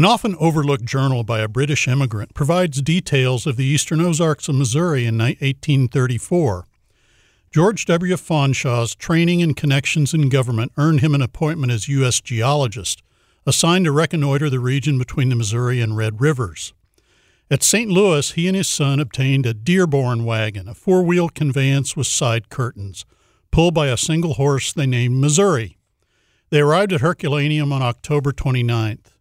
An often overlooked journal by a British immigrant provides details of the eastern Ozarks of Missouri in 1834. George W. Featherstonhaugh's training and connections in government earned him an appointment as U.S. geologist, assigned to reconnoiter the region between the Missouri and Red Rivers. At St. Louis, he and his son obtained a Dearborn wagon, a four wheeled conveyance with side curtains, pulled by a single horse they named Missouri. They arrived at Herculaneum on October 29th.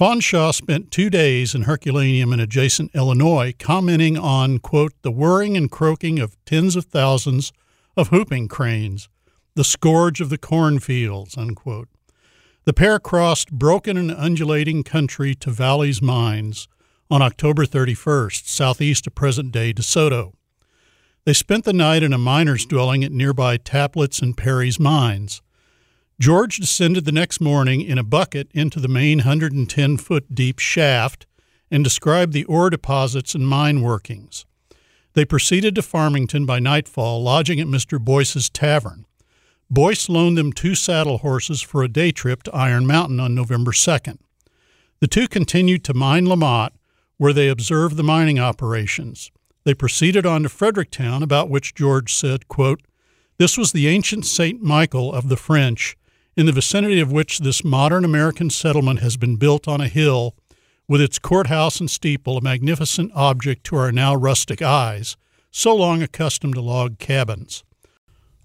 Featherstonhaugh spent two days in Herculaneum and adjacent Illinois, commenting on, quote, the whirring and croaking of tens of thousands of whooping cranes, the scourge of the cornfields, unquote. The pair crossed broken and undulating country to Valle's Mines on October 31st, southeast of present day DeSoto. They spent the night in a miner's dwelling at nearby Taplets and Perry's mines. George descended the next morning in a bucket into the main 110 foot deep shaft and described the ore deposits and mine workings. They proceeded to Farmington by nightfall, lodging at Mr. Boyce's tavern. Boyce loaned them two saddle horses for a day trip to Iron Mountain on November 2nd. The two continued to Mine La Motte, where they observed the mining operations. They proceeded on to Fredericktown, about which George said, quote, This was the ancient St. Michael of the French, in the vicinity of which this modern American settlement has been built on a hill, with its courthouse and steeple a magnificent object to our now rustic eyes, so long accustomed to log cabins.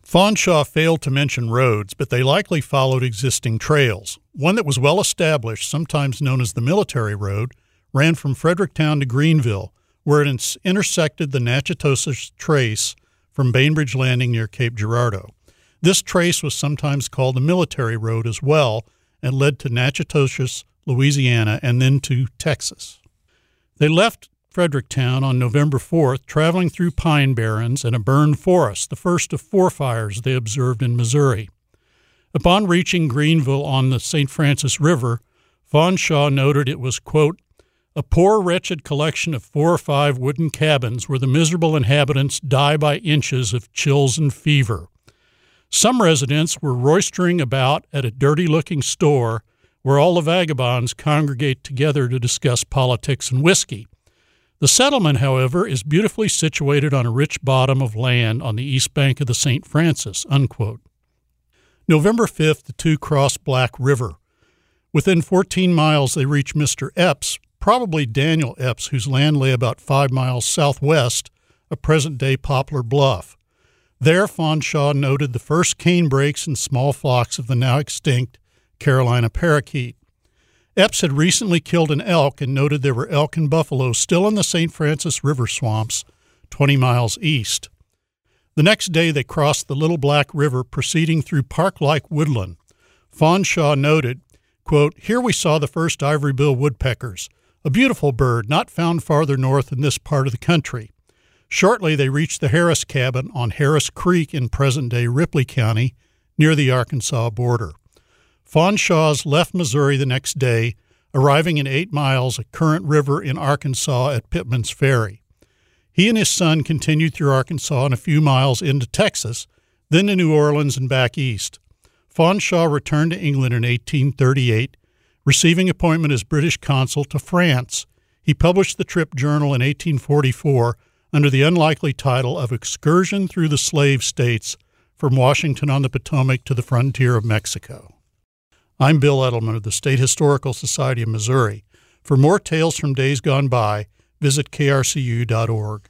Featherstonhaugh failed to mention roads, but they likely followed existing trails. One that was well established, sometimes known as the Military Road, ran from Fredericktown to Greenville, where it intersected the Natchitoches Trace from Bainbridge Landing near Cape Girardeau. This trace was sometimes called the Military Road as well and led to Natchitoches, Louisiana, and then to Texas. They left Fredericktown on November 4th, traveling through pine barrens and a burned forest, the first of four fires they observed in Missouri. Upon reaching Greenville on the St. Francis River, Featherstonhaugh noted it was, quote, a poor, wretched collection of four or five wooden cabins where the miserable inhabitants die by inches of chills and fever. Some residents were roistering about at a dirty looking store where all the vagabonds congregate together to discuss politics and whiskey. The settlement, however, is beautifully situated on a rich bottom of land on the east bank of the St. Francis. Unquote. November 5th, the two crossed Black River. Within 14 miles, they reach Mr. Epps, probably Daniel Epps, whose land lay about five miles southwest of present day Poplar Bluff. There, Featherstonhaugh noted the first canebrakes and small flocks of the now extinct Carolina parakeet. Epps had recently killed an elk and noted there were elk and buffalo still in the St. Francis River swamps, 20 miles east. The next day, they crossed the Little Black River, proceeding through park like woodland. Featherstonhaugh noted, quote, Here we saw the first ivory bill woodpeckers, a beautiful bird not found farther north in this part of the country. Shortly, they reached the Harris cabin on Harris Creek in present day Ripley County, near the Arkansas border. Featherstonhaugh's left Missouri the next day, arriving in eight miles at Current River in Arkansas at Pitman's Ferry. He and his son continued through Arkansas and a few miles into Texas, then to New Orleans and back east. Featherstonhaugh returned to England in 1838 Receiving appointment as British consul to France, he published the trip journal in 1844 under the unlikely title of Excursion Through the Slave States from Washington on the Potomac to the Frontier of Mexico. I'm Bill Eddleman of the State Historical Society of Missouri. For more tales from days gone by, visit krcu.org.